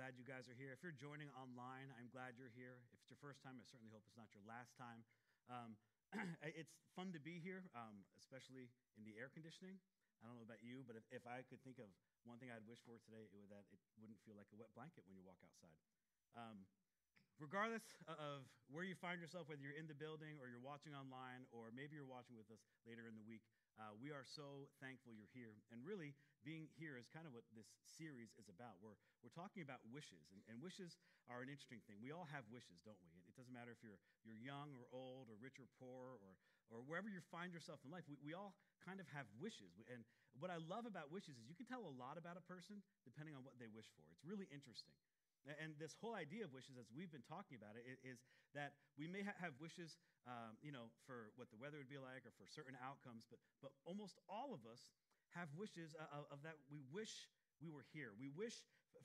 Glad you guys are here. If you're joining online, I'm glad you're here. If it's your first time, I certainly hope it's not your last time. Um, it's fun to be here, um, especially in the air conditioning. I don't know about you, but if, if I could think of one thing I'd wish for today, it would that it wouldn't feel like a wet blanket when you walk outside. Um, regardless of where you find yourself, whether you're in the building or you're watching online, or maybe you're watching with us later in the week, uh, we are so thankful you're here. And really, being here is kind of what this series is about. We're, we're talking about wishes, and, and wishes are an interesting thing. We all have wishes, don't we? It doesn't matter if you're, you're young or old or rich or poor or, or wherever you find yourself in life, we, we all kind of have wishes. And what I love about wishes is you can tell a lot about a person depending on what they wish for. It's really interesting. And this whole idea of wishes, as we've been talking about it, is that we may have wishes, um, you know, for what the weather would be like or for certain outcomes, but, but almost all of us have wishes of, of that we wish we were here. We wish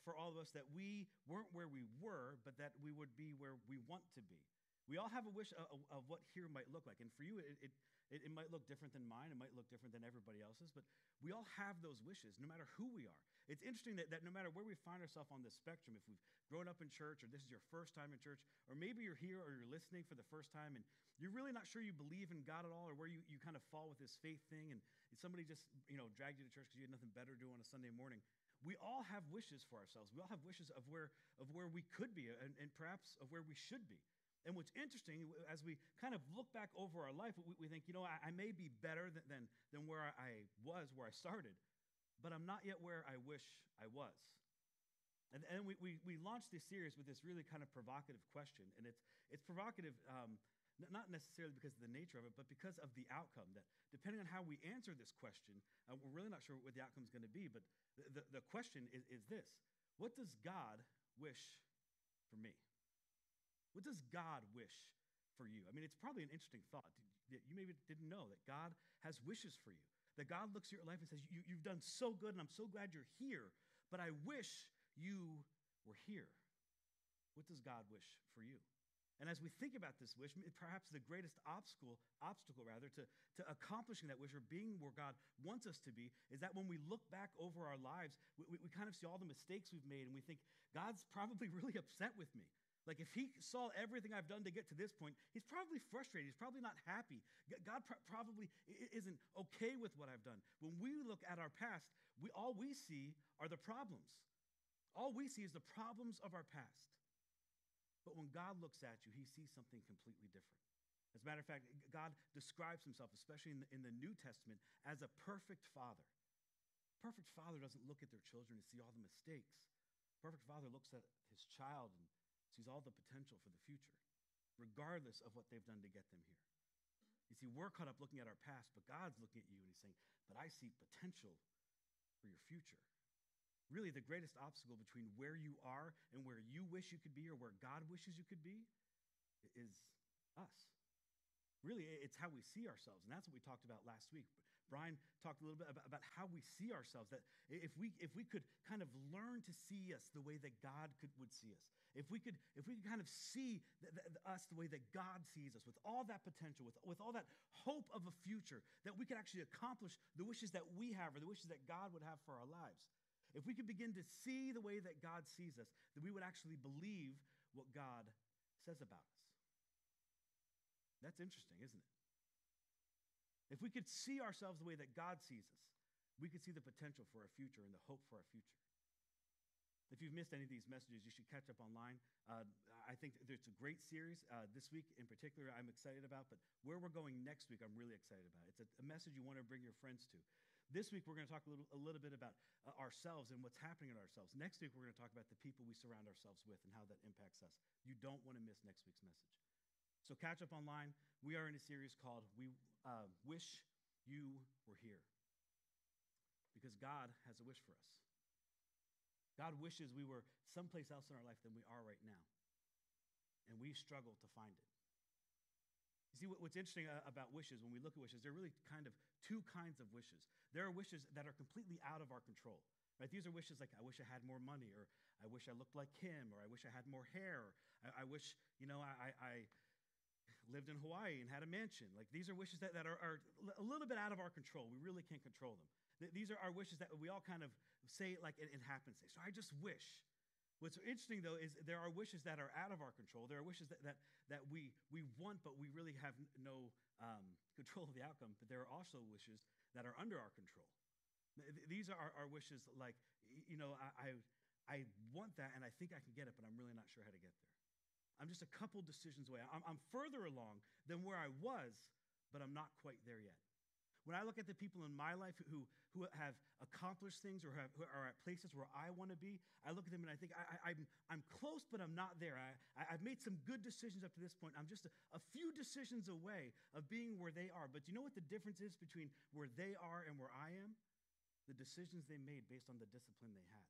for all of us that we weren't where we were, but that we would be where we want to be. We all have a wish uh, of, of, what here might look like. And for you, it, it, it, might look different than mine. It might look different than everybody else's. But we all have those wishes, no matter who we are. It's interesting that, that no matter where we find ourselves on this spectrum, if we've grown up in church, or this is your first time in church, or maybe you're here or you're listening for the first time and you're really not sure you believe in God at all, or where you, you kind of fall with this faith thing, and somebody just you know dragged you to church because you had nothing better to do on a Sunday morning we all have wishes for ourselves. We all have wishes of where, of where we could be and, and perhaps of where we should be. And what's interesting, as we kind of look back over our life, we, we think, you know, I, I, may be better than, than, than where I was, where I started, but I'm not yet where I wish I was. And, and we, we, we launched this series with this really kind of provocative question. And it's, it's provocative, um, not necessarily because of the nature of it, but because of the outcome. That depending on how we answer this question, uh, we're really not sure what the outcome is going to be. But the, the, the question is, is this What does God wish for me? What does God wish for you? I mean, it's probably an interesting thought that you maybe didn't know that God has wishes for you. That God looks at your life and says, you, You've done so good, and I'm so glad you're here, but I wish you were here. What does God wish for you? And as we think about this wish, perhaps the greatest obstacle, obstacle rather, to, to accomplishing that wish or being where God wants us to be is that when we look back over our lives, we, we, we kind of see all the mistakes we've made and we think, God's probably really upset with me. Like, if he saw everything I've done to get to this point, he's probably frustrated. He's probably not happy. God probably isn't okay with what I've done. When we look at our past, we, all we see are the problems. All we see is the problems of our past. But when God looks at you, he sees something completely different. As a matter of fact, God describes himself, especially in the, in the New Testament, as a perfect father. Perfect father doesn't look at their children and see all the mistakes. Perfect father looks at his child and sees all the potential for the future, regardless of what they've done to get them here. You see, we're caught up looking at our past, but God's looking at you and He's saying, But I see potential for your future. Really, the greatest obstacle between where you are and where you wish you could be or where God wishes you could be is us. Really, it's how we see ourselves. And that's what we talked about last week. Brian talked a little bit about, how we see ourselves, that if we, if we could kind of learn to see us the way that God could, would see us, if we could, if we could kind of see us the way that God sees us, with all that potential, with, with all that hope of a future, that we could actually accomplish the wishes that we have or the wishes that God would have for our lives. If we could begin to see the way that God sees us, then we would actually believe what God says about us. That's interesting, isn't it? If we could see ourselves the way that God sees us, we could see the potential for our future and the hope for our future. If you've missed any of these messages, you should catch up online. Uh, I think it's a great series uh, this week in particular I'm excited about, but where we're going next week, I'm really excited about. It's a, a message you want to bring your friends to. This week, we're going to talk a little, a little bit about uh, ourselves and what's happening in ourselves. Next week, we're going to talk about the people we surround ourselves with and how that impacts us. You don't want to miss next week's message. So catch up online. We are in a series called We uh, Wish You Were Here. Because God has a wish for us. God wishes we were someplace else in our life than we are right now. And we struggle to find it. You see, what's interesting uh, about wishes, when we look at wishes, there are really kind of two kinds of wishes. There are wishes that are completely out of our control. Right? These are wishes like, I wish I had more money, or I wish I looked like him, or I wish I had more hair, or I, I wish, you know, I, I, lived in Hawaii and had a mansion. Like these are wishes that, that are, are a little bit out of our control. We really can't control them. These are our wishes that we all kind of say like it, it happens. So I just wish. What's interesting, though, is there are wishes that are out of our control. There are wishes that, that, that we, we want, but we really have no um, control of the outcome. But there are also wishes that are under our control. These are our wishes like, you know, I, I, I want that and I think I can get it, but I'm really not sure how to get there. I'm just a couple decisions away. I'm, I'm further along than where I was, but I'm not quite there yet. When I look at the people in my life who, who have accomplished things or have, who are at places where I want to be, I look at them and I think I, am I'm, I'm close, but I'm not there. I, I, have made some good decisions up to this point. I'm just a, a few decisions away of being where they are. But do you know what the difference is between where they are and where I am? The decisions they made based on the discipline they had.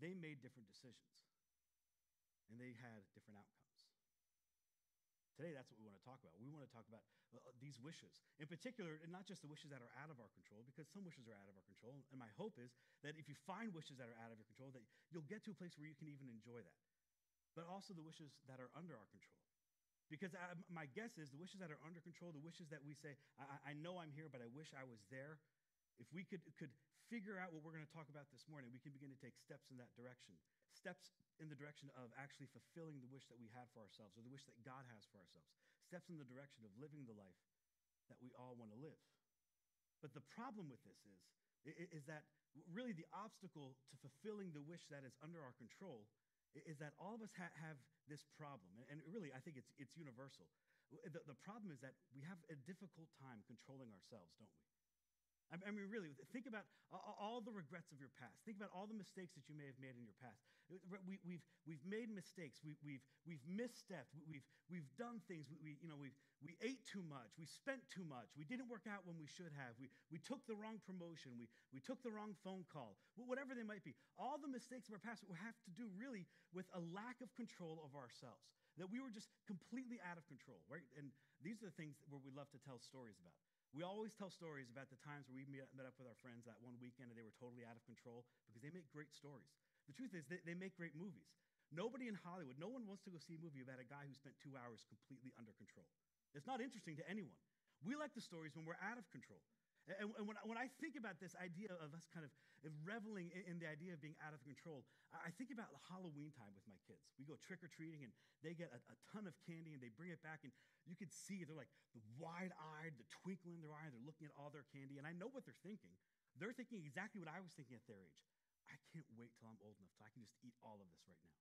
They made different decisions, and they had different outcomes. Today, that's what we want to talk about. We want to talk about uh, uh, these wishes. In particular, and not just the wishes that are out of our control, because some wishes are out of our control. And my hope is that if you find wishes that are out of your control, that you'll get to a place where you can even enjoy that. But also the wishes that are under our control. Because I, my guess is the wishes that are under control, the wishes that we say, I, I know I'm here, but I wish I was there. If we could, could figure out what we're going to talk about this morning, we can begin to take steps in that direction steps in the direction of actually fulfilling the wish that we had for ourselves or the wish that God has for ourselves, steps in the direction of living the life that we all want to live. But the problem with this is, is that really the obstacle to fulfilling the wish that is under our control is that all of us ha- have this problem. And really, I think it's, it's universal. The, the problem is that we have a difficult time controlling ourselves, don't we? I mean, really, think about all the regrets of your past. Think about all the mistakes that you may have made in your past. We, we've, we've made mistakes. We, we've, we've misstepped. We've, we've done things. We, we, you know, we've, we ate too much. We spent too much. We didn't work out when we should have. We, we took the wrong promotion. We, we took the wrong phone call. Whatever they might be. All the mistakes of our past have to do really with a lack of control of ourselves. That we were just completely out of control, right? And these are the things where we love to tell stories about. We always tell stories about the times where we met up with our friends that one weekend and they were totally out of control because they make great stories. The truth is, they, they make great movies. Nobody in Hollywood, no one wants to go see a movie about a guy who spent two hours completely under control. It's not interesting to anyone. We like the stories when we're out of control. And, when, I think about this idea of us kind of reveling in, the idea of being out of control, I think about Halloween time with my kids. We go trick or treating and they get a, a ton of candy and they bring it back, and you can see they're like the wide eyed, the twinkle in their eye, they're looking at all their candy. And I know what they're thinking. They're thinking exactly what I was thinking at their age. I can't wait till I'm old enough so I can just eat all of this right now.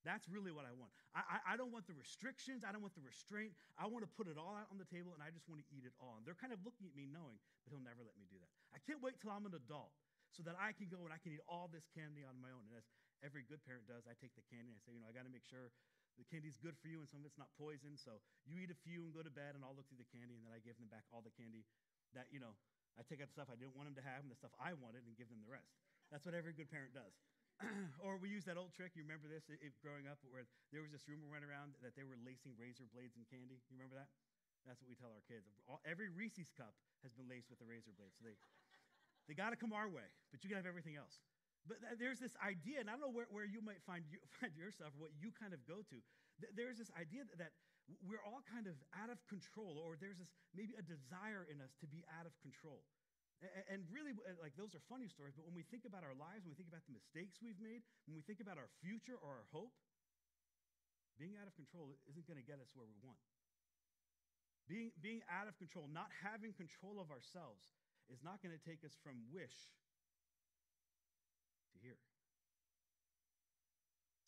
That's really what I want. I, I, I, don't want the restrictions. I don't want the restraint. I want to put it all out on the table and I just want to eat it all. And they're kind of looking at me knowing, but he'll never let me do that. I can't wait till I'm an adult so that I can go and I can eat all this candy on my own. And as every good parent does, I take the candy and I say, you know, I got to make sure the candy's good for you and some of it's not poison. So you eat a few and go to bed and I'll look through the candy and then I give them back all the candy that, you know, I take out the stuff I didn't want them to have and the stuff I wanted and give them the rest. That's what every good parent does. or we use that old trick. You remember this if growing up, where there was this rumor went around that they were lacing razor blades in candy. You remember that? That's what we tell our kids. Every Reese's cup has been laced with a razor blade, so they they got to come our way. But you can have everything else. But th- there's this idea, and I don't know where, where you might find, you, find yourself, what you kind of go to. Th- there's this idea that, that we're all kind of out of control, or there's this maybe a desire in us to be out of control. And really, uh, like, those are funny stories, but when we think about our lives, when we think about the mistakes we've made, when we think about our future or our hope, being out of control isn't going to get us where we want. Being, being out of control, not having control of ourselves, is not going to take us from wish to here.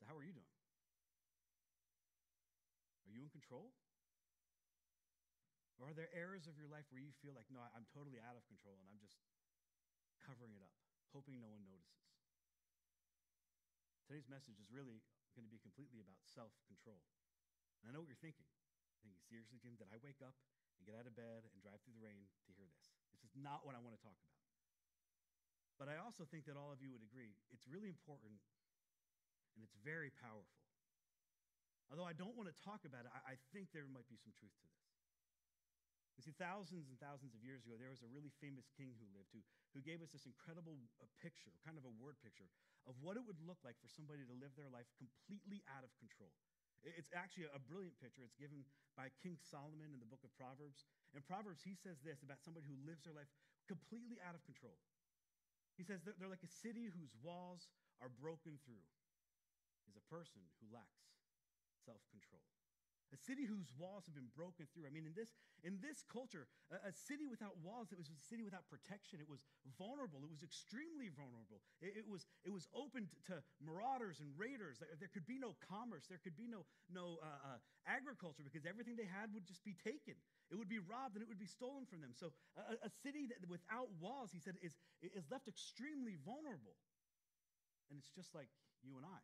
So, how are you doing? Are you in control? Or are there areas of your life where you feel like, no, I'm totally out of control and I'm just covering it up, hoping no one notices? Today's message is really going to be completely about self control. And I know what you're thinking. Thinking, seriously, Jim, did I wake up and get out of bed and drive through the rain to hear this? This is not what I want to talk about. But I also think that all of you would agree it's really important and it's very powerful. Although I don't want to talk about it, I think there might be some truth to this. You see, thousands and thousands of years ago, there was a really famous king who lived who, who gave us this incredible uh, picture, kind of a word picture, of what it would look like for somebody to live their life completely out of control. It's actually a brilliant picture. It's given by King Solomon in the book of Proverbs. In Proverbs, he says this about somebody who lives their life completely out of control. He says they're, they're like a city whose walls are broken through is a person who lacks self control. A city whose walls have been broken through. I mean, in this, in this culture, a, a city without walls, it was a city without protection. It was vulnerable. It was extremely vulnerable. It, it was, it was open to marauders and raiders. There, there, could be no commerce. There could be no, no uh, uh, agriculture because everything they had would just be taken. It would be robbed and it would be stolen from them. So a, a city that without walls, he said, is, is left extremely vulnerable. And it's just like you and I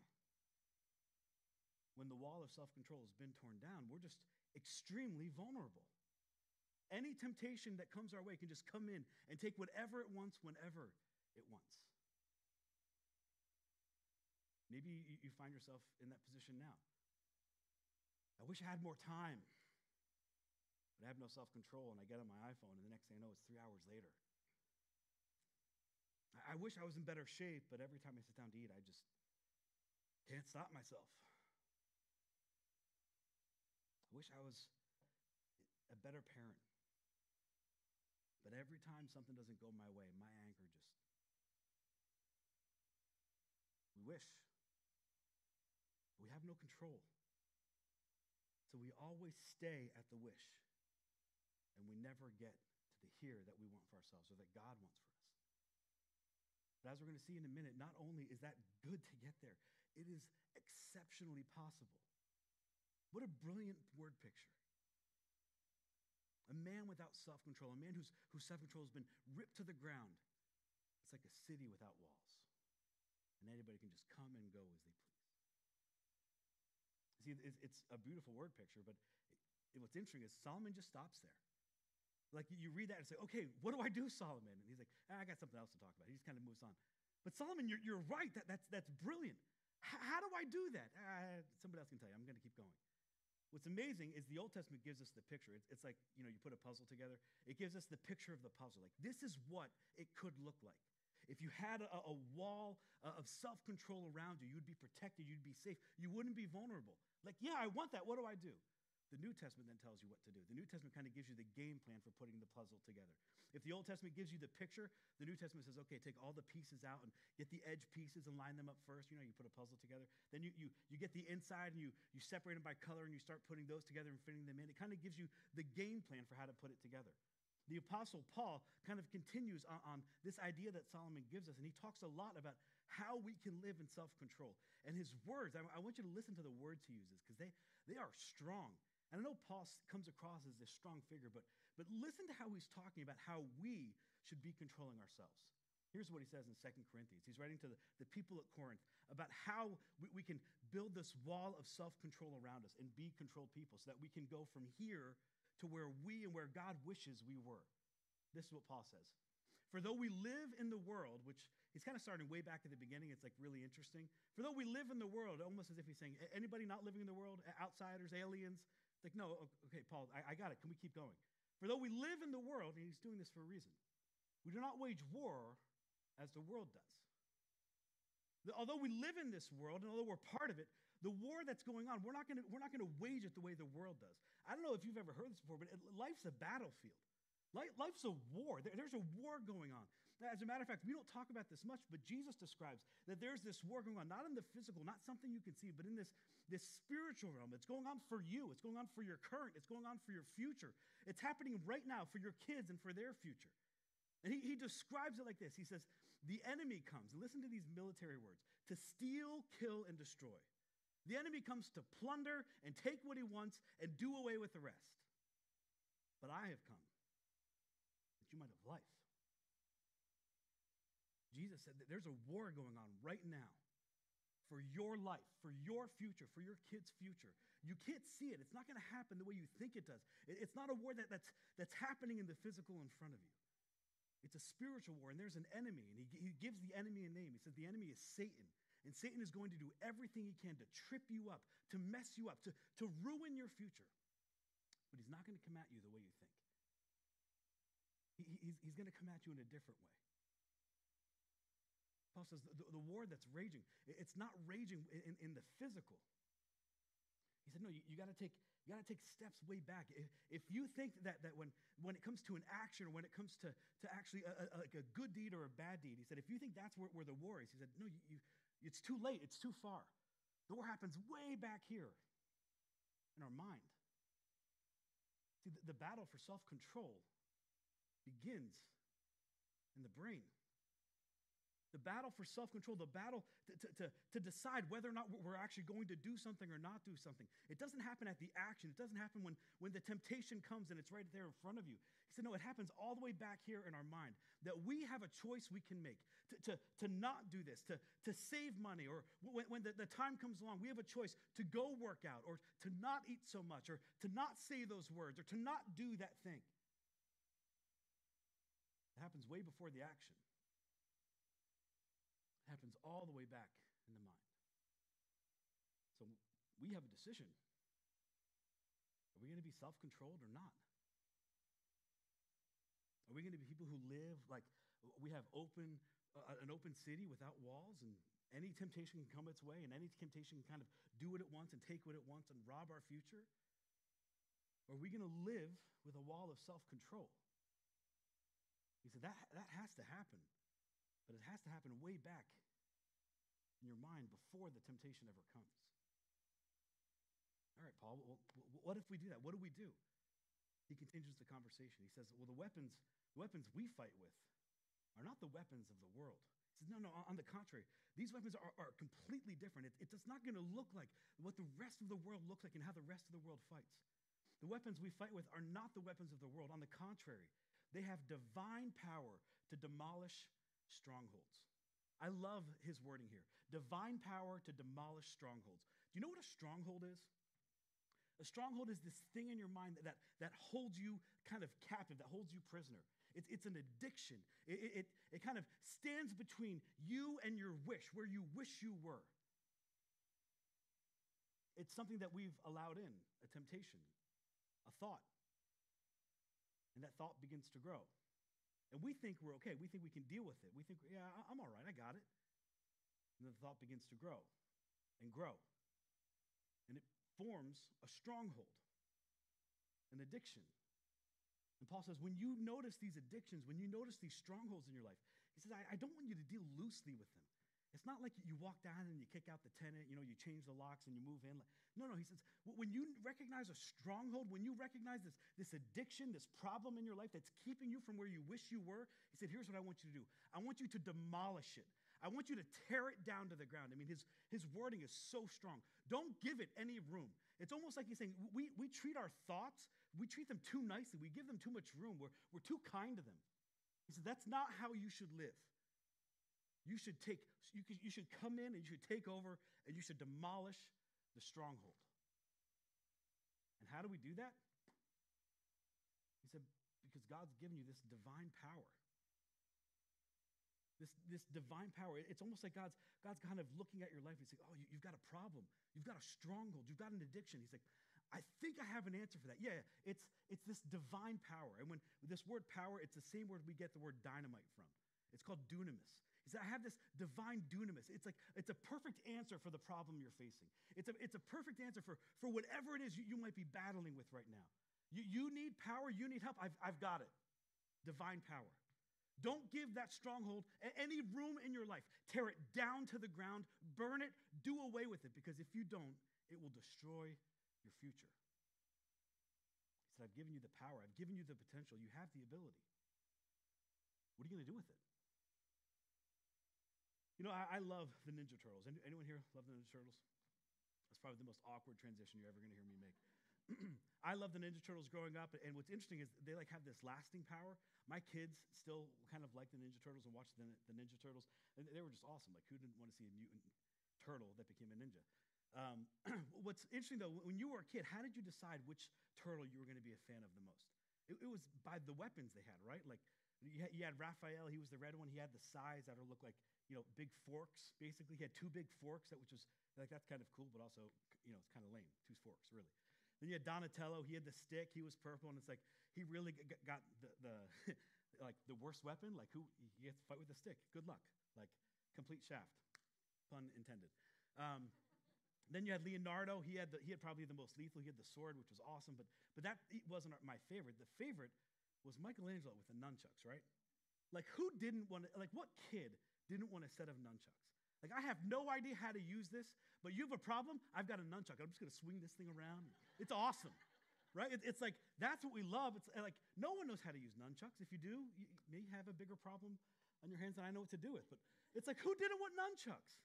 when the wall of self control has been torn down, we're just extremely vulnerable. Any temptation that comes our way can just come in and take whatever it wants whenever it wants. Maybe you find yourself in that position now. I wish I had more time, but I have no self control, and I get on my iPhone, and the next thing I know, it's three hours later. I wish I was in better shape, but every time I sit down to eat, I just can't stop myself. Wish I was a better parent. But every time something doesn't go my way, my anger just. We wish. We have no control. So we always stay at the wish. And we never get to the here that we want for ourselves or that God wants for us. But as we're going to see in a minute, not only is that good to get there, it is exceptionally possible. What a brilliant word picture. A man without self control, a man whose, whose self control has been ripped to the ground. It's like a city without walls. And anybody can just come and go as they please. See, it's, a beautiful word picture, but what's interesting is Solomon just stops there. Like you read that and say, okay, what do I do, Solomon? And he's like, ah, I got something else to talk about. He just kind of moves on. But Solomon, you're, you're right. That, that's, that's brilliant. H- how do I do that? Uh, somebody else can tell you. I'm going to keep going. What's amazing is the Old Testament gives us the picture. It's, it's like, you know, you put a puzzle together. It gives us the picture of the puzzle. Like, this is what it could look like. If you had a, a wall uh, of self control around you, you'd be protected, you'd be safe, you wouldn't be vulnerable. Like, yeah, I want that. What do I do? The New Testament then tells you what to do. The New Testament kind of gives you the game plan for putting the puzzle together. If the Old Testament gives you the picture, the New Testament says, okay, take all the pieces out and get the edge pieces and line them up first. You know, you put a puzzle together. Then you, you, you get the inside and you, you separate them by color and you start putting those together and fitting them in. It kind of gives you the game plan for how to put it together. The Apostle Paul kind of continues on, on this idea that Solomon gives us, and he talks a lot about how we can live in self control. And his words, I, I, want you to listen to the words he uses because they, they are strong. And I know Paul comes across as this strong figure, but but listen to how he's talking about how we should be controlling ourselves. Here's what he says in 2 Corinthians. He's writing to the, the people at Corinth about how we, we can build this wall of self control around us and be controlled people so that we can go from here to where we and where God wishes we were. This is what Paul says. For though we live in the world, which he's kind of starting way back at the beginning, it's like really interesting. For though we live in the world, almost as if he's saying, anybody not living in the world, outsiders, aliens? Like, no, okay, Paul, I, I got it. Can we keep going? For though we live in the world, and he's doing this for a reason, we do not wage war as the world does. Although we live in this world, and although we're part of it, the war that's going on, we're not going we're not going to wage it the way the world does. I don't know if you've ever heard this before, but life's a battlefield. Life's a war. There's a war going on. As a matter of fact, we don't talk about this much, but Jesus describes that there's this war going on, not in the physical, not something you can see, but in this, this spiritual realm. It's going on for you, it's going on for your current, it's going on for your future. It's happening right now for your kids and for their future. And he, he describes it like this He says, The enemy comes, listen to these military words to steal, kill, and destroy. The enemy comes to plunder and take what he wants and do away with the rest. But I have come that you might have life Jesus said that there's a war going on right now for your life, for your future, for your kids' future. You can't see it. It's not going to happen the way you think it does. It's not a war that, that's, that's happening in the physical in front of you. It's a spiritual war, and there's an enemy, and he, he gives the enemy a name. He says the enemy is Satan, and Satan is going to do everything he can to trip you up, to mess you up, to, to ruin your future. But he's not going to come at you the way you think. He, he's, he's going to come at you in a different way. Paul says the, the war that's raging, it's not raging in, in the physical. He said, no, you, you got to take you got to take steps way back. If, if you think that, that when, when it comes to an action or when it comes to, to actually a, a, like a good deed or a bad deed, he said, if you think that's where, where the war is, he said, no, you, you, It's too late, it's too far. The war happens way back here in our mind. See, the, the battle for self control begins in the brain. The battle for self control, the battle to, to, to, decide whether or not we're actually going to do something or not do something. It doesn't happen at the action. It doesn't happen when, when the temptation comes and it's right there in front of you. He said, no, it happens all the way back here in our mind that we have a choice we can make to, to, to not do this, to, to save money, or when, when the, the time comes along, we have a choice to go work out, or to not eat so much, or to not say those words, or to not do that thing. It happens way before the action happens all the way back in the mind. So we have a decision. Are we going to be self controlled or not? Are we going to be people who live like we have open, uh, an open city without walls and any temptation can come its way and any temptation can kind of do what it wants and take what it wants and rob our future? Or are we going to live with a wall of self control? He said that, that has to happen, but it has to happen way back in your mind before the temptation ever comes. All right, Paul, well, what if we do that? What do we do? He continues the conversation. He says, Well, the weapons, the weapons we fight with are not the weapons of the world. He says, No, no, on the contrary, these weapons are, are completely different. It, it's not going to look like what the rest of the world looks like and how the rest of the world fights. The weapons we fight with are not the weapons of the world. On the contrary, they have divine power to demolish strongholds. I love his wording here divine power to demolish strongholds. Do you know what a stronghold is? A stronghold is this thing in your mind that, that, that holds you kind of captive, that holds you prisoner. It's, it's an addiction. It, it, it kind of stands between you and your wish, where you wish you were. It's something that we've allowed in, a temptation, a thought. And that thought begins to grow. And we think we're okay. We think we can deal with it. We think, yeah, I'm all right. I got it. And the thought begins to grow and grow. And it forms a stronghold, an addiction. And Paul says, when you notice these addictions, when you notice these strongholds in your life, he says, I, I don't want you to deal loosely with them. It's not like you walk down and you kick out the tenant, you know, you change the locks and you move in. No, no, he says, when you recognize a stronghold, when you recognize this, this addiction, this problem in your life that's keeping you from where you wish you were, he said, here's what I want you to do. I want you to demolish it. I want you to tear it down to the ground. I mean, his, his wording is so strong. Don't give it any room. It's almost like he's saying we, we treat our thoughts, we treat them too nicely, we give them too much room, we're, we're too kind to them. He said, that's not how you should live. You should take, you, could, you should come in and you should take over and you should demolish the stronghold. And how do we do that? He said, because God's given you this divine power this, this divine power. It's almost like God's, God's kind of looking at your life and saying, Oh, you, have got a problem. You've got a stronghold. You've got an addiction. He's like, I think I have an answer for that. Yeah, it's, it's this divine power. And when this word power, it's the same word we get the word dynamite from. It's called dunamis. He said, I have this divine dunamis. It's like it's a perfect answer for the problem you're facing. It's a, it's a perfect answer for, for whatever it is you, you might be battling with right now. You, you need power, you need help. I've, I've got it. Divine power. Don't give that stronghold any room in your life. Tear it down to the ground, burn it, do away with it, because if you don't, it will destroy your future. He said, I've given you the power, I've given you the potential, you have the ability. What are you going to do with it? You know, I, I love the Ninja Turtles. Anyone here love the Ninja Turtles? That's probably the most awkward transition you're ever going to hear me make. I love the Ninja Turtles growing up, and what's interesting is they like have this lasting power. My kids still kind of like the Ninja Turtles and watch the, the Ninja Turtles, and they were just awesome. Like, who didn't want to see a mutant turtle that became a ninja? Um, what's interesting though, when you were a kid, how did you decide which turtle you were going to be a fan of the most? It, it was by the weapons they had, right? Like you had, you had Raphael, he was the red one. He had the sais that would look like you know big forks. Basically, he had two big forks, that which was like that's kind of cool, but also you know it's kind of lame. Two forks, really. Then you had Donatello. He had the stick. He was purple, and it's like he really got the, the like the worst weapon. Like who he has to fight with a stick. Good luck. Like complete shaft, pun intended. Um, then you had Leonardo. He had the, he had probably the most lethal. He had the sword, which was awesome. But but that wasn't my favorite. The favorite was Michelangelo with the nunchucks. Right? Like who didn't want to? Like what kid didn't want a set of nunchucks? Like, I have no idea how to use this, but you have a problem? I've got a nunchuck. I'm just going to swing this thing around. It's awesome, right? It, it's like, that's what we love. It's like, no one knows how to use nunchucks. If you do, you may have a bigger problem on your hands than I know what to do with. But it's like, who didn't want nunchucks?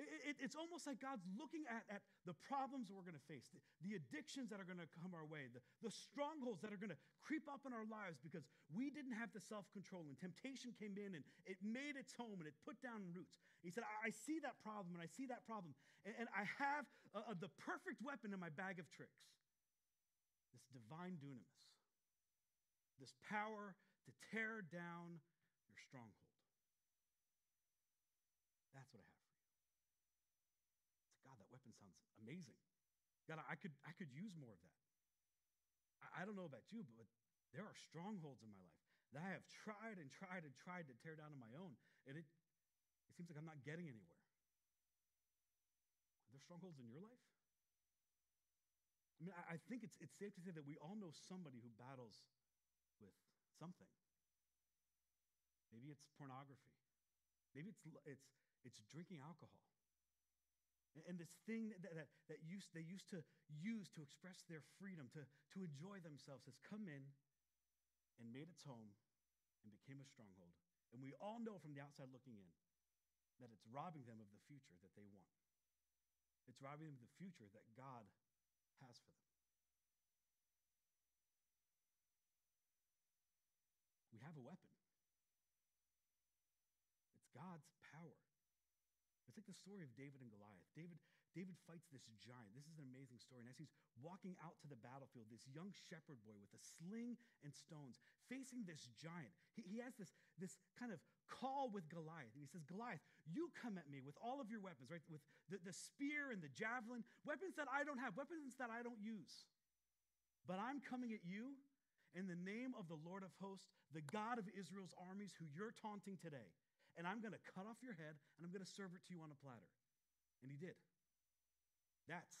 It, it, it's almost like God's looking at, at the problems we're going to face, the, the, addictions that are going to come our way, the, the strongholds that are going to creep up in our lives because we didn't have the self control and temptation came in and it made its home and it put down roots. He said, I, I see that problem and I see that problem, and, and I have uh, uh, the perfect weapon in my bag of tricks this divine dunamis, this power to tear down your stronghold. That's what I have weapon sounds amazing. God, I could, I could use more of that. I, I don't know about you, but there are strongholds in my life that I have tried and tried and tried to tear down on my own, and it, it seems like I'm not getting anywhere. Are there strongholds in your life? I mean, I, I think it's, it's safe to say that we all know somebody who battles with something. Maybe it's pornography. Maybe it's, it's, it's drinking alcohol. And this thing that, that, that used, they used to use to express their freedom, to, to enjoy themselves, has come in and made its home and became a stronghold. And we all know from the outside looking in that it's robbing them of the future that they want. It's robbing them of the future that God has for them. We have a weapon. It's God's power. It's like the story of David and Goliath. David, David fights this giant. This is an amazing story. And as he's walking out to the battlefield, this young shepherd boy with a sling and stones facing this giant, he, he has this, this kind of call with Goliath. And he says, Goliath, you come at me with all of your weapons, right? With the, the spear and the javelin, weapons that I don't have, weapons that I don't use. But I'm coming at you in the name of the Lord of hosts, the God of Israel's armies, who you're taunting today and I'm going to cut off your head and I'm going to serve it to you on a platter. And he did. That's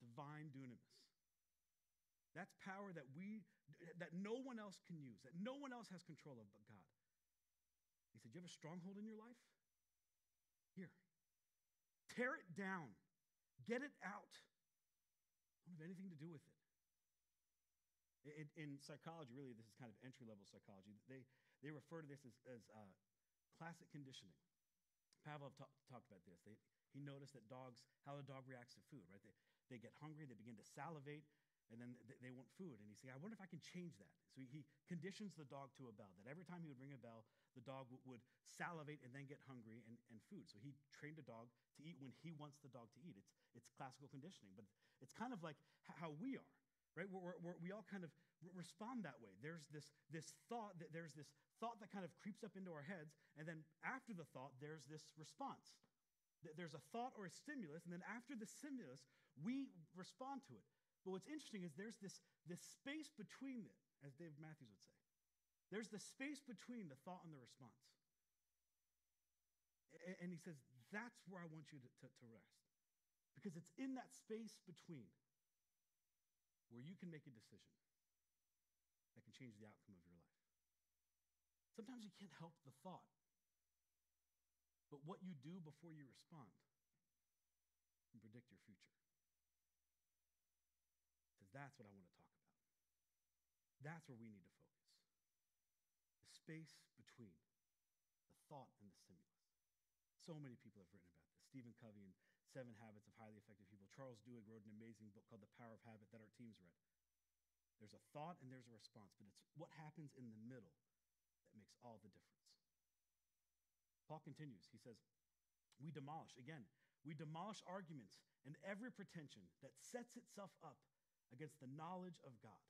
divine dunamis. That's power that we that no one else can use, that no one else has control of but God. He said, You have a stronghold in your life? Here. Tear it down. Get it out. Don't have anything to do with it. In, in psychology, really, this is kind of entry level psychology. They, they refer to this as, as uh, classic conditioning. Pavlov ta- talked about this. They, he noticed that dogs, how the dog reacts to food, right? They, they get hungry, they begin to salivate, and then they, they want food. And he said, I wonder if I can change that. So he, he, conditions the dog to a bell, that every time he would ring a bell, the dog w- would salivate and then get hungry and, and food. So he trained a dog to eat when he wants the dog to eat. It's, it's classical conditioning, but it's kind of like how we are, right? We're, we're, we all kind of respond that way. There's this, this thought, that there's this thought that kind of creeps up into our heads, and then after the thought, there's this response. There's a thought or a stimulus, and then after the stimulus, we respond to it. But what's interesting is there's this, this space between it, as Dave Matthews would say. There's the space between the thought and the response. And he says, that's where I want you to, to, to rest. Because it's in that space between where you can make a decision that can change the outcome of your life. Sometimes you can't help the thought, but what you do before you respond can predict your future. Because that's what I want to talk about. That's where we need to focus. The space between the thought and the stimulus. So many people have written about this. Stephen Covey in Seven Habits of Highly Effective People. Charles Duhigg wrote an amazing book called The Power of Habit that our teams read. There's a thought and there's a response, but it's what happens in the middle that makes all the difference. Paul continues. He says, We demolish, again, we demolish arguments and every pretension that sets itself up against the knowledge of God.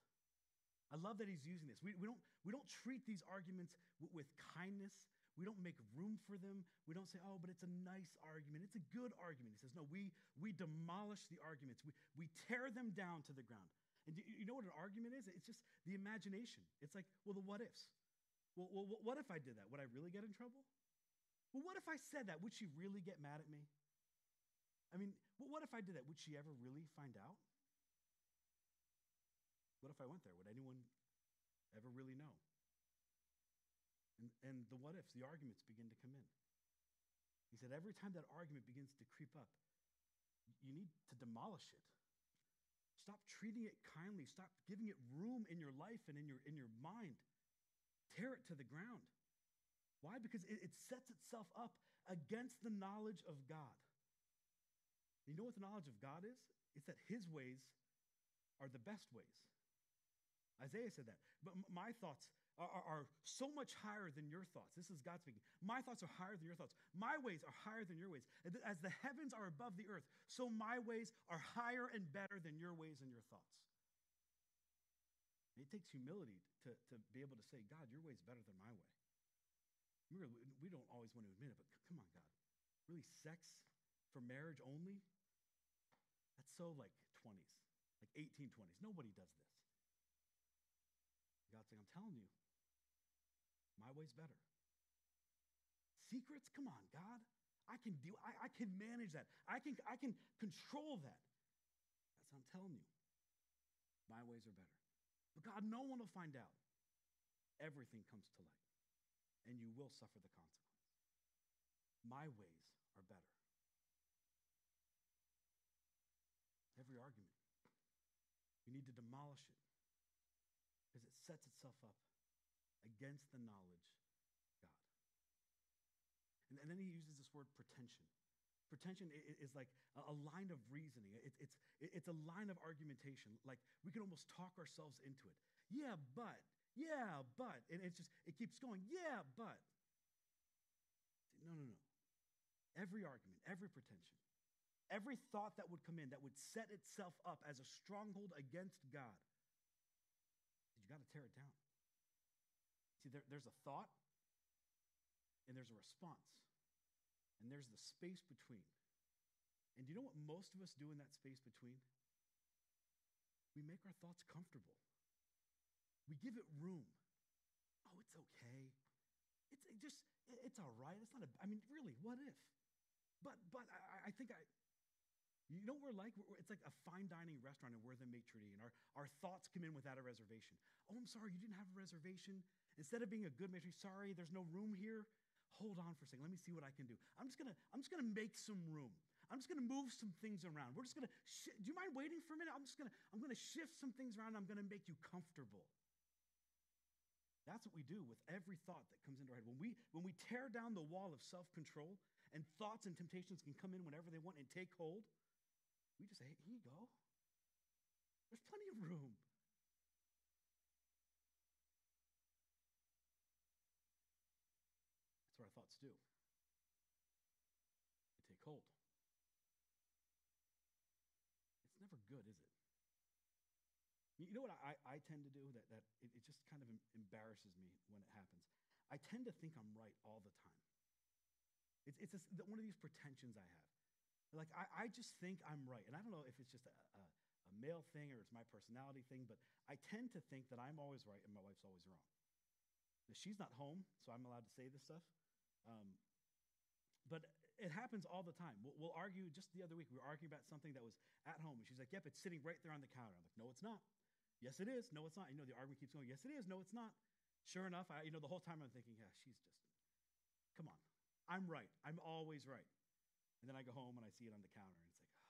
I love that he's using this. We, we, don't, we don't treat these arguments w- with kindness. We don't make room for them. We don't say, oh, but it's a nice argument. It's a good argument. He says, no, we, we demolish the arguments. We, we tear them down to the ground. And you know what an argument is? It's just the imagination. It's like, well, the what ifs. Well, well, what if I did that? Would I really get in trouble? Well, what if I said that? Would she really get mad at me? I mean, what if I did that? Would she ever really find out? What if I went there? Would anyone ever really know? And, and the what ifs, the arguments begin to come in. He said, every time that argument begins to creep up, you need to demolish it. Stop treating it kindly. Stop giving it room in your life and in your, in your mind. Tear it to the ground. Why? Because it, it sets itself up against the knowledge of God. You know what the knowledge of God is? It's that his ways are the best ways. Isaiah said that. But my thoughts are, are, so much higher than your thoughts. This is God speaking. My thoughts are higher than your thoughts. My ways are higher than your ways. As the heavens are above the earth, so my ways are higher and better than your ways and your thoughts. It takes humility to, to be able to say, God, your way is better than my way. We don't always want to admit it, but come on, God. Really, sex for marriage only? That's so like 20s, like 1820s. Nobody does this. God's saying, I'm telling you, my way's better. Secrets? Come on, God. I can do I, I can manage that. I can I can control that. That's what I'm telling you. My ways are better. But God, no one will find out. Everything comes to light. And you will suffer the consequence. My ways are better. Every argument. You need to demolish it because it sets itself up against the knowledge God. And, and then he uses this word pretension. Pretension is like a line of reasoning. It, it's, it's a line of argumentation. Like we can almost talk ourselves into it. Yeah, but, yeah, but. And it's just, it keeps going, yeah, but. No, no, no. Every argument, every pretension, every thought that would come in that would set itself up as a stronghold against God, you got to tear it down. See, there, there's a thought and there's a response, and there's the space between. And do you know what most of us do in that space between? We make our thoughts comfortable. We give it room. Oh, it's okay. It's it just, it's all right. It's not a, I mean, really, what if? But, but I, I think I, you know what we're like? It's like a fine dining restaurant and we're the maitre d', and our, our thoughts come in without a reservation. Oh, I'm sorry, you didn't have a reservation. Instead of being a good d', sorry, there's no room here. Hold on for a second. Let me see what I can do. I'm just gonna, I'm just gonna make some room. I'm just gonna move some things around. We're just gonna. Sh- do you mind waiting for a minute? I'm just gonna, I'm gonna shift some things around. I'm gonna make you comfortable. That's what we do with every thought that comes into our head. When we, when we tear down the wall of self control and thoughts and temptations can come in whenever they want and take hold, we just say, hey, here you go. There's plenty of room. our thoughts do. They take hold. It's never good, is it? You know what I, I tend to do that, that it, it just kind of embarrasses me when it happens? I tend to think I'm right all the time. It's, it's this, one of these pretensions I have. Like, I, I just think I'm right. And I don't know if it's just a, a, a male thing or it's my personality thing, but I tend to think that I'm always right and my wife's always wrong. Now, she's not home, so I'm allowed to say this stuff. Um, but it happens all the time. We'll, we'll, argue. Just the other week, we were arguing about something that was at home, and she's like, "Yep, it's sitting right there on the counter." I'm like, "No, it's not." Yes, it is. No, it's not. You know, the argument keeps going. Yes, it is. No, it's not. Sure enough, I, you know, the whole time I'm thinking, "Yeah, she's just, come on, I'm right. I'm always right." And then I go home and I see it on the counter, and it's like, oh,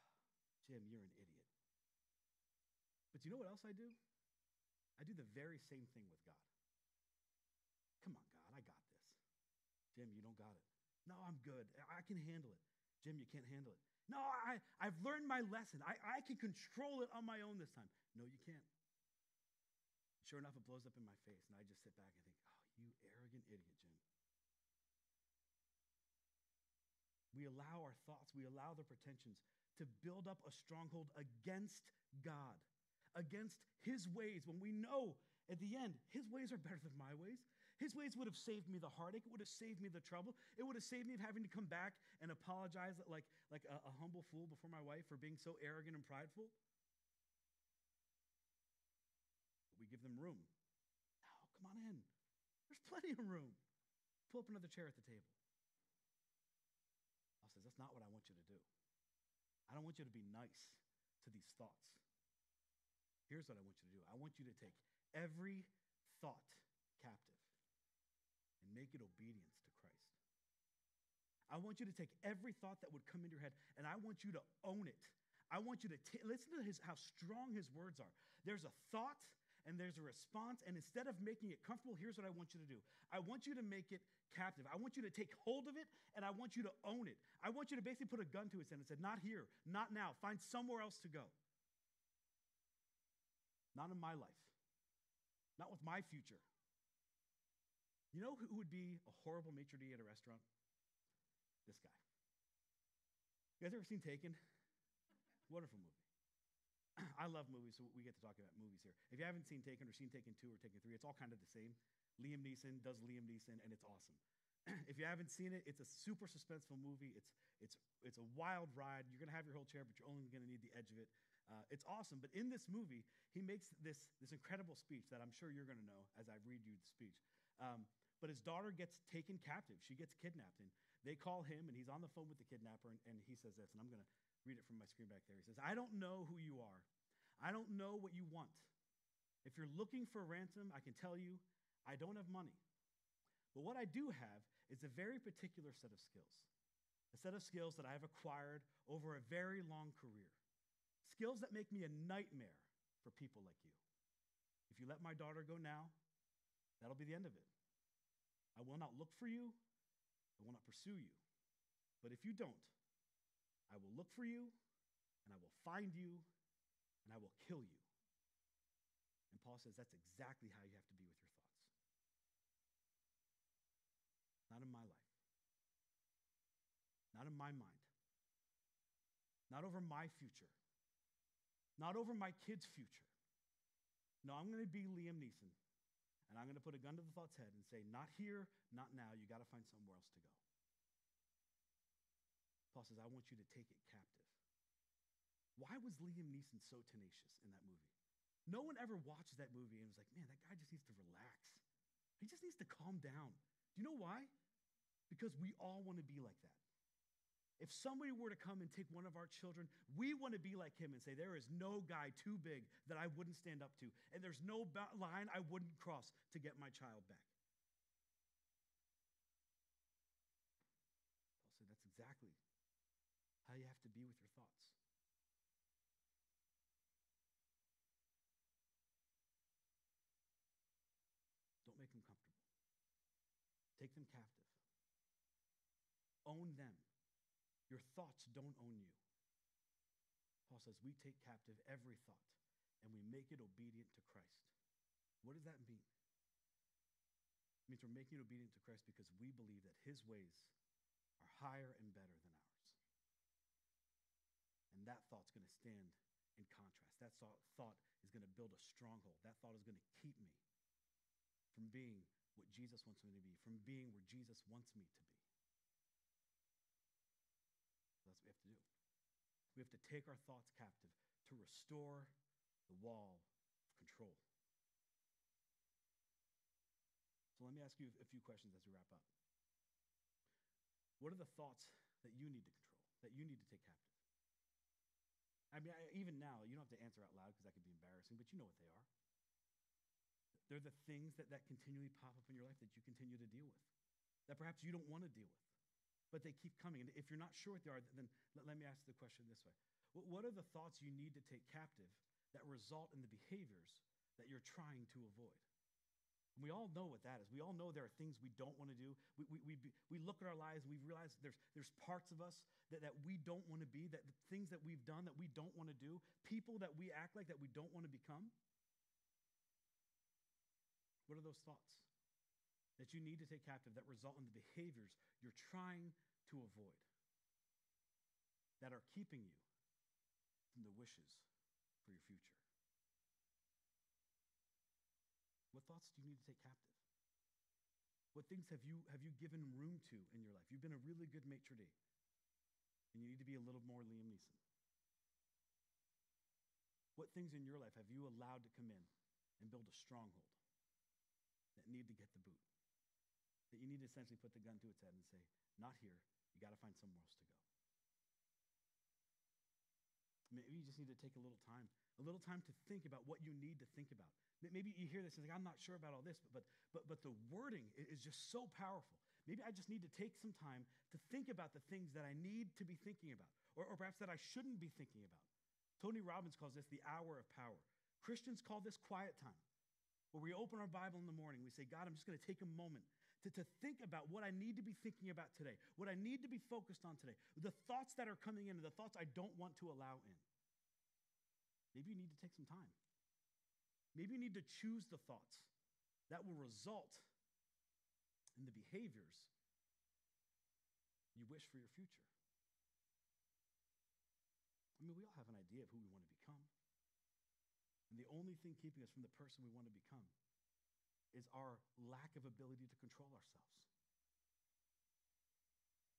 "Jim, you're an idiot." But you know what else I do? I do the very same thing with God. Come on, God, I got this. Jim, you don't got it. No, I'm good. I can handle it. Jim, you can't handle it. No, I, I've learned my lesson. I, I can control it on my own this time. No, you can't. Sure enough, it blows up in my face, and I just sit back and think, oh, you arrogant idiot, Jim. We allow our thoughts, we allow the pretensions to build up a stronghold against God, against His ways, when we know at the end, His ways are better than my ways. His ways would have saved me the heartache. It would have saved me the trouble. It would have saved me of having to come back and apologize like, like a, a humble fool before my wife for being so arrogant and prideful. We give them room. No, come on in. There's plenty of room. Pull up another chair at the table. Paul says, That's not what I want you to do. I don't want you to be nice to these thoughts. Here's what I want you to do I want you to take every thought captive and make it obedience to Christ. I want you to take every thought that would come into your head and I want you to own it. I want you to t- listen to his, how strong his words are. There's a thought and there's a response. And instead of making it comfortable, here's what I want you to do I want you to make it captive. I want you to take hold of it and I want you to own it. I want you to basically put a gun to its head and say, Not here, not now. Find somewhere else to go. Not in my life, not with my future. You know who would be a horrible maitre d' at a restaurant? This guy. You guys ever seen Taken? Wonderful movie. I love movies, so we get to talk about movies here. If you haven't seen Taken or seen Taken 2 or Taken 3, it's all kind of the same. Liam Neeson does Liam Neeson, and it's awesome. if you haven't seen it, it's a super suspenseful movie. It's, it's, it's a wild ride. You're going to have your whole chair, but you're only going to need the edge of it. Uh, it's awesome. But in this movie, he makes this, this incredible speech that I'm sure you're going to know as I read you the speech. Um, but his daughter gets taken captive. She gets kidnapped. And they call him, and he's on the phone with the kidnapper, and, and he says this, and I'm going to read it from my screen back there. He says, I don't know who you are. I don't know what you want. If you're looking for a ransom, I can tell you I don't have money. But what I do have is a very particular set of skills, a set of skills that I have acquired over a very long career, skills that make me a nightmare for people like you. If you let my daughter go now, that'll be the end of it. I will not look for you, I will not pursue you. But if you don't, I will look for you, and I will find you, and I will kill you. And Paul says that's exactly how you have to be with your thoughts. Not in my life, not in my mind, not over my future, not over my kids' future. No, I'm going to be Liam Neeson, and I'm going to put a gun to the thought's head and say, not here, not now. You got to find somewhere else to go. Paul says, I want you to take it captive. Why was Liam Neeson so tenacious in that movie? No one ever watches that movie and was like, man, that guy just needs to relax. He just needs to calm down. Do you know why? Because we all want to be like that. If somebody were to come and take one of our children, we want to be like him and say, There is no guy too big that I wouldn't stand up to, and there's no line I wouldn't cross to get my child back. Paul said, That's exactly how you have to be with your thoughts. Don't make them comfortable. Take them captive. Own them. Your thoughts don't own you. Paul says we take captive every thought and we make it obedient to Christ. What does that mean? It means we're making it obedient to Christ because we believe that his ways are higher and better than ours. And that thought's going to stand in contrast. That thought is going to build a stronghold. That thought is going to keep me from being what Jesus wants me to be, from being where Jesus wants me to be. That's what we have to do. We have to take our thoughts captive to restore the wall of control. So let me ask you a few questions as we wrap up. What are the thoughts that you need to control, that you need to take captive? I mean, I, even now, you don't have to answer out loud because that could be embarrassing, but you know what they are. They're the things that, that continually pop up in your life that you continue to deal with, that perhaps you don't want to deal with, but they keep coming. And if you're not sure what they are, then let, let me ask the question this way what, are the thoughts you need to take captive that result in the behaviors that you're trying to avoid? We all know what that is. We all know there are things we don't want to do. We, we, we, we look at our lives and we realize there's, there's parts of us that, that we don't want to be, that things that we've done that we don't want to do, people that we act like that we don't want to become. What are those thoughts that you need to take captive that result in the behaviors you're trying to avoid, that are keeping you from the wishes for your future? What thoughts do you need to take captive? What things have you, have you given room to in your life? You've been a really good maitre d', and you need to be a little more Liam Neeson. What things in your life have you allowed to come in and build a stronghold that need to get the boot? That you need to essentially put the gun to its head and say, not here, you got to find somewhere else to go. Maybe you just need to take a little time, a little time to think about what you need to think about. Maybe you hear this and like, I'm not sure about all this, but, but, but, but the wording is just so powerful. maybe I just need to take some time to think about the things that I need to be thinking about, or, or perhaps that I shouldn't be thinking about. Tony Robbins calls this the hour of power. Christians call this quiet time, where we open our Bible in the morning. We say, God, I'm just going to take a moment to, to think about what I need to be thinking about today, what I need to be focused on today, the thoughts that are coming in, and the thoughts I don't want to allow in. Maybe you need to take some time. Maybe you need to choose the thoughts that will result in the behaviors you wish for your future. I mean, we all have an idea of who we want to become. And the only thing keeping us from the person we want to become is our lack of ability to control ourselves.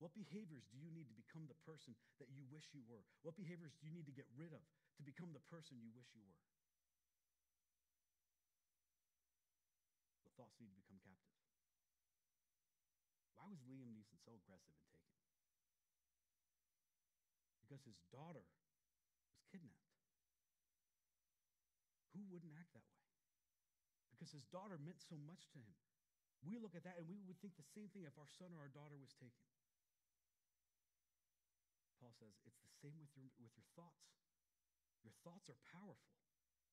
What behaviors do you need to become the person that you wish you were? What behaviors do you need to get rid of to become the person you wish you were? What thoughts need to become captive? Why was Liam Neeson so aggressive and taking? Because his daughter was kidnapped. Who wouldn't act that way? Because his daughter meant so much to him. We look at that and we would think the same thing if our son or our daughter was taken. Paul says it's the same with your, with your thoughts. Your thoughts are powerful.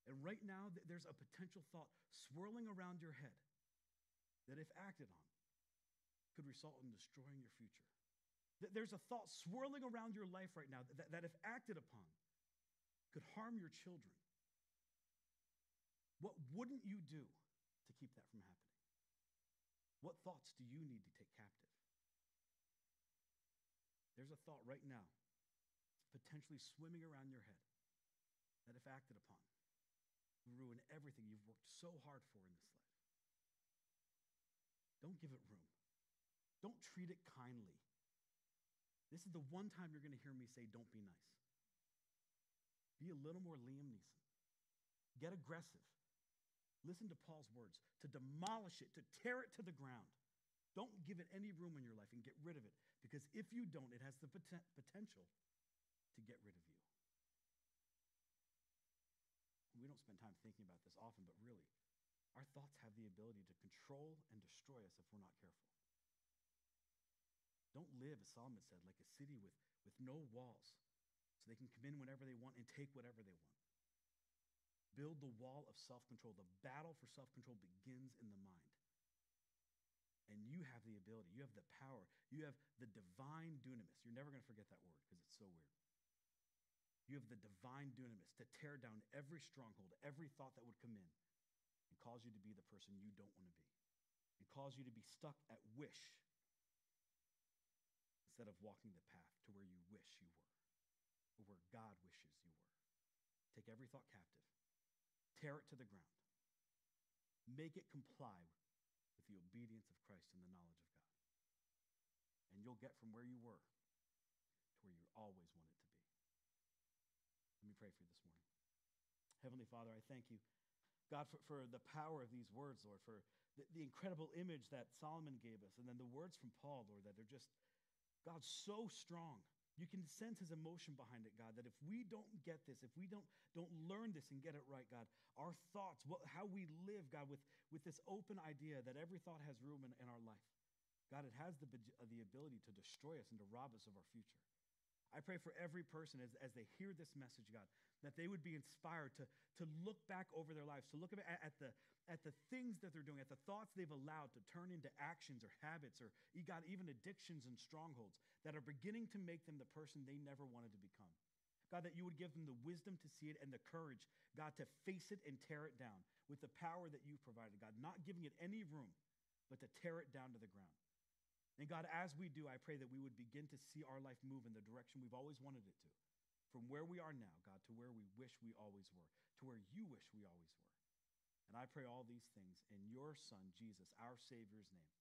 And right now, there's a potential thought swirling around your head that, if acted on, could result in destroying your future. There's a thought swirling around your life right now that, that if acted upon, could harm your children. What wouldn't you do to keep that from happening? What thoughts do you need to take captive? There's a thought right now, potentially swimming around your head, that if acted upon, will ruin everything you've worked so hard for in this life. Don't give it room. Don't treat it kindly. This is the one time you're going to hear me say, don't be nice. Be a little more Liam Neeson. Get aggressive. Listen to Paul's words to demolish it, to tear it to the ground. Don't give it any room in your life and get rid of it because if you don't, it has the pot- potential to get rid of you. We don't spend time thinking about this often, but really, our thoughts have the ability to control and destroy us if we're not careful. Don't live, as Solomon said, like a city with, with no walls, so they can come in whenever they want and take whatever they want. Build the wall of self control. The battle for self control begins in the mind. And you have the ability, you have the power, you have the divine dunamis. You're never going to forget that word because it's so weird. You have the divine dunamis to tear down every stronghold, every thought that would come in and cause you to be the person you don't want to be, and cause you to be stuck at wish instead of walking the path to where you wish you were, or where God wishes you were. Take every thought captive, tear it to the ground, make it comply with the obedience of Christ and the knowledge of God. And you'll get from where you were to where you always wanted to be. Let me pray for you this morning. Heavenly Father, I thank you, God, for, for the power of these words, Lord, for the, the incredible image that Solomon gave us, and then the words from Paul, Lord, that they're just God, so strong. You can sense his emotion behind it, God, that if we don't get this, if we don't, don't learn this and get it right, God, our thoughts, what, how we live, God, with, with this open idea that every thought has room in, in our life, God, it has the, uh, the ability to destroy us and to rob us of our future. I pray for every person as, as they hear this message, God, that they would be inspired to, to look back over their lives, to look at, at, the, at the things that they're doing, at the thoughts they've allowed to turn into actions or habits or, God, even addictions and strongholds that are beginning to make them the person they never wanted to become. God, that you would give them the wisdom to see it and the courage, God, to face it and tear it down with the power that you've provided, God, not giving it any room, but to tear it down to the ground. And God, as we do, I pray that we would begin to see our life move in the direction we've always wanted it to. From where we are now, God, to where we wish we always were, to where you wish we always were. And I pray all these things in your Son, Jesus, our Savior's name.